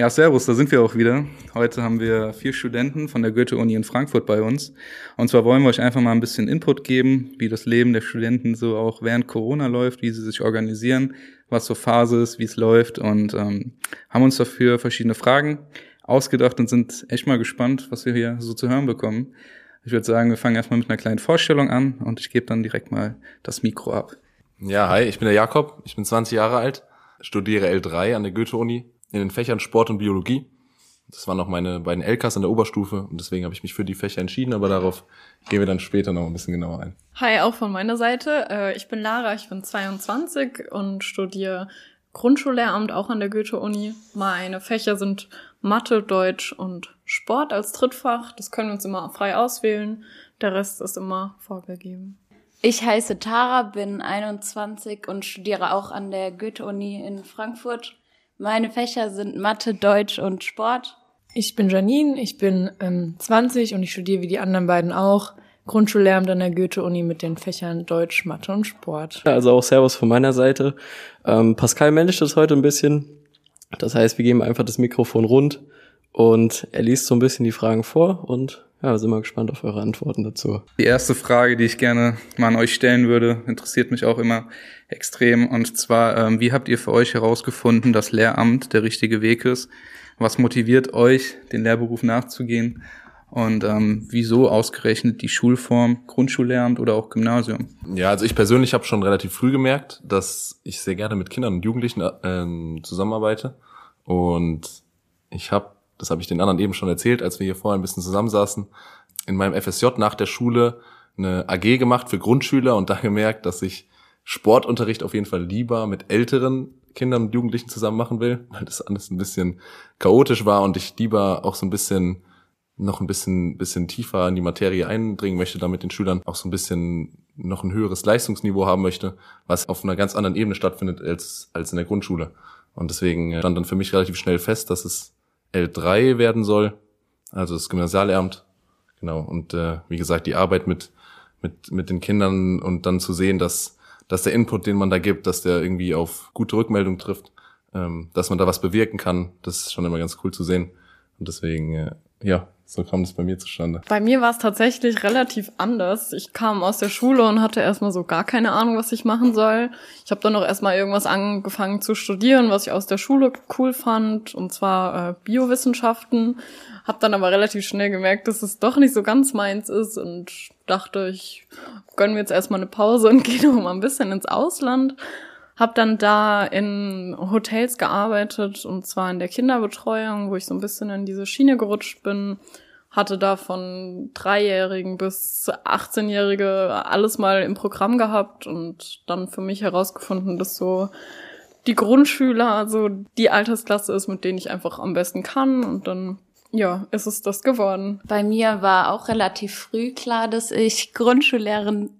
Ja, servus, da sind wir auch wieder. Heute haben wir vier Studenten von der Goethe-Uni in Frankfurt bei uns. Und zwar wollen wir euch einfach mal ein bisschen Input geben, wie das Leben der Studenten so auch während Corona läuft, wie sie sich organisieren, was so Phase ist, wie es läuft und ähm, haben uns dafür verschiedene Fragen ausgedacht und sind echt mal gespannt, was wir hier so zu hören bekommen. Ich würde sagen, wir fangen erstmal mit einer kleinen Vorstellung an und ich gebe dann direkt mal das Mikro ab. Ja, hi, ich bin der Jakob, ich bin 20 Jahre alt, studiere L3 an der Goethe-Uni in den Fächern Sport und Biologie. Das waren noch meine beiden LKs in der Oberstufe und deswegen habe ich mich für die Fächer entschieden, aber darauf gehen wir dann später noch ein bisschen genauer ein. Hi, auch von meiner Seite. Äh, ich bin Lara, ich bin 22 und studiere Grundschullehramt auch an der Goethe-Uni. Meine Fächer sind Mathe, Deutsch und Sport als Drittfach. Das können wir uns immer frei auswählen. Der Rest ist immer vorgegeben. Ich heiße Tara, bin 21 und studiere auch an der Goethe-Uni in Frankfurt. Meine Fächer sind Mathe, Deutsch und Sport. Ich bin Janine, ich bin ähm, 20 und ich studiere wie die anderen beiden auch Grundschullehramt an der Goethe-Uni mit den Fächern Deutsch, Mathe und Sport. Also auch Servus von meiner Seite. Ähm, Pascal managt das heute ein bisschen. Das heißt, wir geben einfach das Mikrofon rund und er liest so ein bisschen die Fragen vor und ja, sind mal gespannt auf eure Antworten dazu. Die erste Frage, die ich gerne mal an euch stellen würde, interessiert mich auch immer extrem. Und zwar, ähm, wie habt ihr für euch herausgefunden, dass Lehramt der richtige Weg ist? Was motiviert euch, den Lehrberuf nachzugehen? Und ähm, wieso ausgerechnet die Schulform Grundschullehramt oder auch Gymnasium? Ja, also ich persönlich habe schon relativ früh gemerkt, dass ich sehr gerne mit Kindern und Jugendlichen äh, zusammenarbeite. Und ich habe das habe ich den anderen eben schon erzählt, als wir hier vorher ein bisschen zusammensaßen, in meinem FSJ nach der Schule eine AG gemacht für Grundschüler und da gemerkt, dass ich Sportunterricht auf jeden Fall lieber mit älteren Kindern und Jugendlichen zusammen machen will, weil das alles ein bisschen chaotisch war und ich lieber auch so ein bisschen noch ein bisschen, bisschen tiefer in die Materie eindringen möchte, damit den Schülern auch so ein bisschen noch ein höheres Leistungsniveau haben möchte, was auf einer ganz anderen Ebene stattfindet als, als in der Grundschule. Und deswegen stand dann für mich relativ schnell fest, dass es L3 werden soll, also das Gymnasialamt. Genau. Und äh, wie gesagt, die Arbeit mit, mit, mit den Kindern und dann zu sehen, dass, dass der Input, den man da gibt, dass der irgendwie auf gute Rückmeldung trifft, ähm, dass man da was bewirken kann, das ist schon immer ganz cool zu sehen. Und deswegen, äh, ja, so kam das bei mir zustande. Bei mir war es tatsächlich relativ anders. Ich kam aus der Schule und hatte erstmal so gar keine Ahnung, was ich machen soll. Ich habe dann auch erstmal irgendwas angefangen zu studieren, was ich aus der Schule cool fand, und zwar äh, Biowissenschaften. Hab dann aber relativ schnell gemerkt, dass es doch nicht so ganz meins ist und dachte, ich gönn mir jetzt erstmal eine Pause und gehe noch mal ein bisschen ins Ausland. Hab dann da in Hotels gearbeitet und zwar in der Kinderbetreuung, wo ich so ein bisschen in diese Schiene gerutscht bin. Hatte da von Dreijährigen bis 18-Jährige alles mal im Programm gehabt und dann für mich herausgefunden, dass so die Grundschüler, also die Altersklasse ist, mit denen ich einfach am besten kann und dann ja, ist es das geworden. Bei mir war auch relativ früh klar, dass ich Grundschullehrerin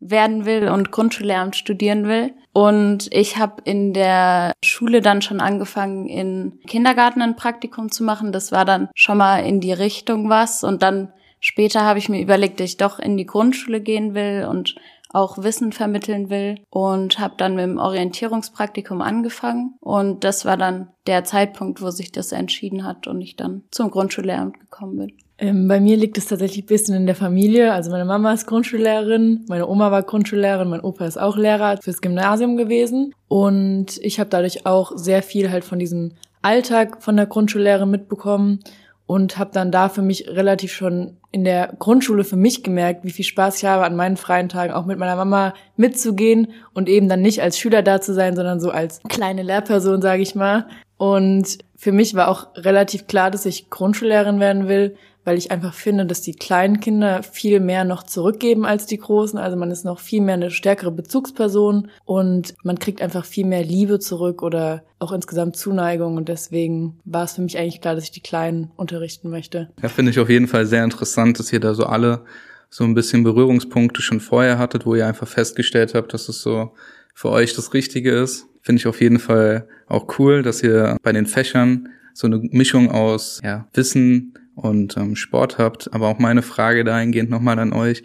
werden will und Grundschullehramt studieren will. Und ich habe in der Schule dann schon angefangen, in Kindergarten ein Praktikum zu machen. Das war dann schon mal in die Richtung was. Und dann später habe ich mir überlegt, dass ich doch in die Grundschule gehen will und auch Wissen vermitteln will und habe dann mit dem Orientierungspraktikum angefangen und das war dann der Zeitpunkt, wo sich das entschieden hat und ich dann zum Grundschullehramt gekommen bin. Ähm, bei mir liegt es tatsächlich ein bisschen in der Familie. Also meine Mama ist Grundschullehrerin, meine Oma war Grundschullehrerin, mein Opa ist auch Lehrer fürs Gymnasium gewesen. Und ich habe dadurch auch sehr viel halt von diesem Alltag von der Grundschullehrerin mitbekommen und habe dann da für mich relativ schon in der Grundschule für mich gemerkt, wie viel Spaß ich habe, an meinen freien Tagen auch mit meiner Mama mitzugehen und eben dann nicht als Schüler da zu sein, sondern so als kleine Lehrperson, sage ich mal. Und für mich war auch relativ klar, dass ich Grundschullehrerin werden will, weil ich einfach finde, dass die kleinen Kinder viel mehr noch zurückgeben als die großen. Also man ist noch viel mehr eine stärkere Bezugsperson und man kriegt einfach viel mehr Liebe zurück oder auch insgesamt Zuneigung. Und deswegen war es für mich eigentlich klar, dass ich die Kleinen unterrichten möchte. Ja, finde ich auf jeden Fall sehr interessant, dass ihr da so alle so ein bisschen Berührungspunkte schon vorher hattet, wo ihr einfach festgestellt habt, dass es so für euch das Richtige ist. Finde ich auf jeden Fall auch cool, dass ihr bei den Fächern so eine Mischung aus ja, Wissen, und ähm, Sport habt. Aber auch meine Frage dahingehend nochmal an euch.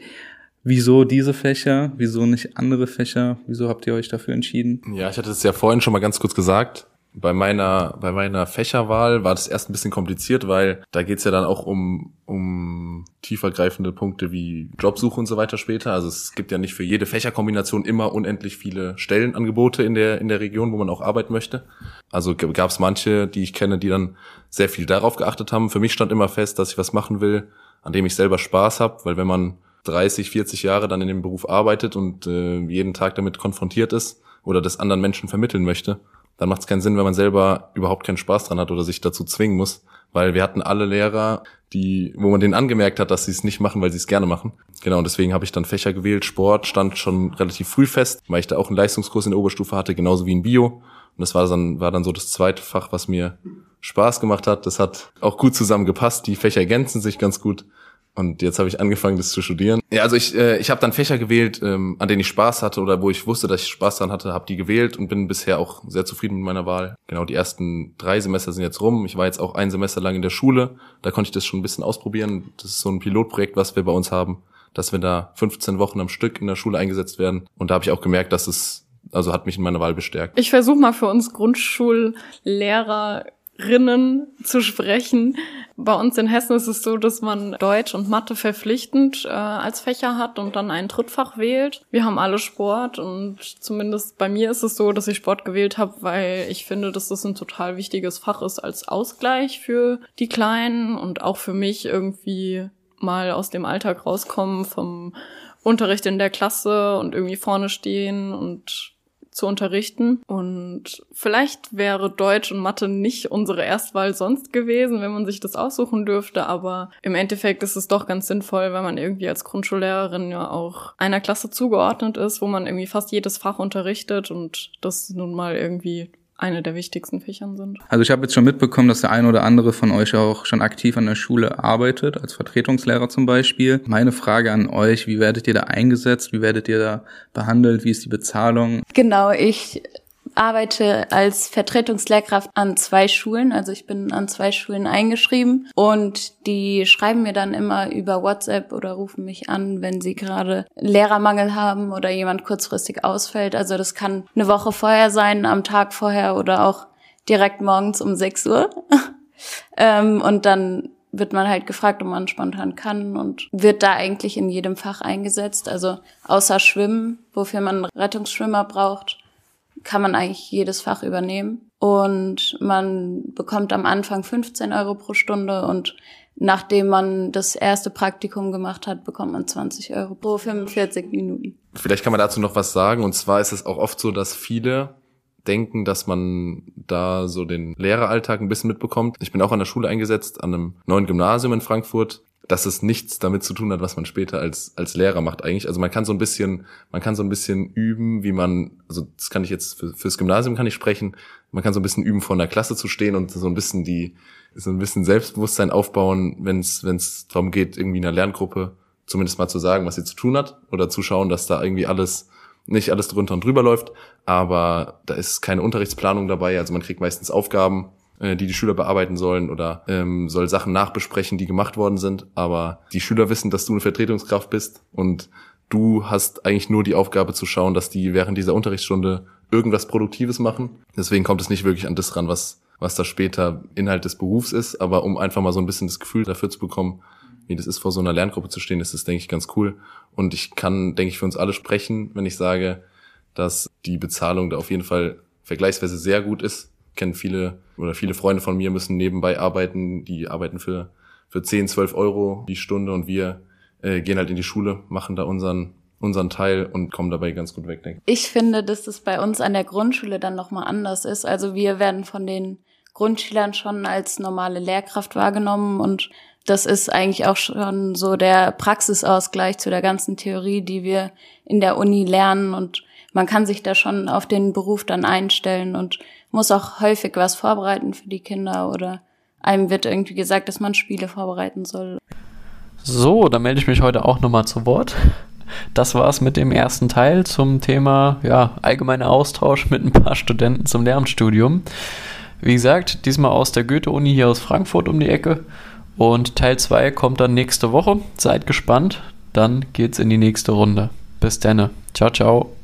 Wieso diese Fächer? Wieso nicht andere Fächer? Wieso habt ihr euch dafür entschieden? Ja, ich hatte es ja vorhin schon mal ganz kurz gesagt. Bei meiner, bei meiner Fächerwahl war das erst ein bisschen kompliziert, weil da geht's ja dann auch um, um tiefergreifende Punkte wie Jobsuche und so weiter später. Also es gibt ja nicht für jede Fächerkombination immer unendlich viele Stellenangebote in der, in der Region, wo man auch arbeiten möchte. Also gab es manche, die ich kenne, die dann sehr viel darauf geachtet haben. Für mich stand immer fest, dass ich was machen will, an dem ich selber Spaß habe, weil wenn man 30, 40 Jahre dann in dem Beruf arbeitet und äh, jeden Tag damit konfrontiert ist oder das anderen Menschen vermitteln möchte, dann macht es keinen Sinn, wenn man selber überhaupt keinen Spaß dran hat oder sich dazu zwingen muss. Weil wir hatten alle Lehrer, die, wo man denen angemerkt hat, dass sie es nicht machen, weil sie es gerne machen. Genau, und deswegen habe ich dann Fächer gewählt. Sport stand schon relativ früh fest, weil ich da auch einen Leistungskurs in der Oberstufe hatte, genauso wie in Bio. Und das war dann, war dann so das zweite Fach, was mir Spaß gemacht hat. Das hat auch gut zusammengepasst. Die Fächer ergänzen sich ganz gut. Und jetzt habe ich angefangen, das zu studieren. Ja, also ich, äh, ich habe dann Fächer gewählt, ähm, an denen ich Spaß hatte oder wo ich wusste, dass ich Spaß dran hatte, habe die gewählt und bin bisher auch sehr zufrieden mit meiner Wahl. Genau, die ersten drei Semester sind jetzt rum. Ich war jetzt auch ein Semester lang in der Schule. Da konnte ich das schon ein bisschen ausprobieren. Das ist so ein Pilotprojekt, was wir bei uns haben, dass wir da 15 Wochen am Stück in der Schule eingesetzt werden. Und da habe ich auch gemerkt, dass es, also hat mich in meiner Wahl bestärkt. Ich versuche mal für uns Grundschullehrer Rinnen zu sprechen. Bei uns in Hessen ist es so, dass man Deutsch und Mathe verpflichtend äh, als Fächer hat und dann ein Drittfach wählt. Wir haben alle Sport und zumindest bei mir ist es so, dass ich Sport gewählt habe, weil ich finde, dass das ein total wichtiges Fach ist als Ausgleich für die Kleinen und auch für mich irgendwie mal aus dem Alltag rauskommen vom Unterricht in der Klasse und irgendwie vorne stehen und zu unterrichten. Und vielleicht wäre Deutsch und Mathe nicht unsere Erstwahl sonst gewesen, wenn man sich das aussuchen dürfte. Aber im Endeffekt ist es doch ganz sinnvoll, wenn man irgendwie als Grundschullehrerin ja auch einer Klasse zugeordnet ist, wo man irgendwie fast jedes Fach unterrichtet und das nun mal irgendwie eine der wichtigsten Fächern sind. Also ich habe jetzt schon mitbekommen, dass der eine oder andere von euch auch schon aktiv an der Schule arbeitet, als Vertretungslehrer zum Beispiel. Meine Frage an euch, wie werdet ihr da eingesetzt? Wie werdet ihr da behandelt? Wie ist die Bezahlung? Genau, ich arbeite als Vertretungslehrkraft an zwei Schulen. Also ich bin an zwei Schulen eingeschrieben und die schreiben mir dann immer über WhatsApp oder rufen mich an, wenn sie gerade Lehrermangel haben oder jemand kurzfristig ausfällt. Also das kann eine Woche vorher sein, am Tag vorher oder auch direkt morgens um 6 Uhr. ähm, und dann wird man halt gefragt, ob man spontan kann und wird da eigentlich in jedem Fach eingesetzt. Also außer Schwimmen, wofür man Rettungsschwimmer braucht, kann man eigentlich jedes Fach übernehmen. Und man bekommt am Anfang 15 Euro pro Stunde und nachdem man das erste Praktikum gemacht hat, bekommt man 20 Euro pro 45 Minuten. Vielleicht kann man dazu noch was sagen. Und zwar ist es auch oft so, dass viele denken, dass man da so den Lehreralltag ein bisschen mitbekommt. Ich bin auch an der Schule eingesetzt, an einem neuen Gymnasium in Frankfurt dass es nichts damit zu tun hat, was man später als, als Lehrer macht eigentlich. Also man kann so ein bisschen, man kann so ein bisschen üben, wie man, also das kann ich jetzt für, fürs Gymnasium kann ich sprechen, man kann so ein bisschen üben, vor einer Klasse zu stehen und so ein bisschen die, so ein bisschen Selbstbewusstsein aufbauen, wenn es wenn es darum geht, irgendwie in einer Lerngruppe zumindest mal zu sagen, was sie zu tun hat oder zu schauen, dass da irgendwie alles, nicht alles drunter und drüber läuft, aber da ist keine Unterrichtsplanung dabei, also man kriegt meistens Aufgaben, äh, die die Schüler bearbeiten sollen oder ähm, soll Sachen nachbesprechen, die gemacht worden sind. Aber die Schüler wissen, dass du eine Vertretungskraft bist und du hast eigentlich nur die Aufgabe zu schauen, dass die während dieser Unterrichtsstunde irgendwas Produktives machen. Deswegen kommt es nicht wirklich an das ran, was, was da später Inhalt des Berufs ist. Aber um einfach mal so ein bisschen das Gefühl dafür zu bekommen, wie das ist, vor so einer Lerngruppe zu stehen, ist das, denke ich, ganz cool. Und ich kann, denke ich, für uns alle sprechen, wenn ich sage, dass die Bezahlung da auf jeden Fall vergleichsweise sehr gut ist kenne viele oder viele Freunde von mir müssen nebenbei arbeiten, die arbeiten für, für 10, 12 Euro die Stunde und wir äh, gehen halt in die Schule, machen da unseren unseren Teil und kommen dabei ganz gut weg, denke ich. Ich finde, dass das bei uns an der Grundschule dann nochmal anders ist. Also wir werden von den Grundschülern schon als normale Lehrkraft wahrgenommen und das ist eigentlich auch schon so der Praxisausgleich zu der ganzen Theorie, die wir in der Uni lernen und man kann sich da schon auf den Beruf dann einstellen und muss auch häufig was vorbereiten für die Kinder oder einem wird irgendwie gesagt, dass man Spiele vorbereiten soll. So, dann melde ich mich heute auch nochmal zu Wort. Das war's mit dem ersten Teil zum Thema ja, allgemeiner Austausch mit ein paar Studenten zum Lehramtsstudium. Wie gesagt, diesmal aus der Goethe-Uni hier aus Frankfurt um die Ecke. Und Teil 2 kommt dann nächste Woche. Seid gespannt. Dann geht's in die nächste Runde. Bis dann. Ciao, ciao.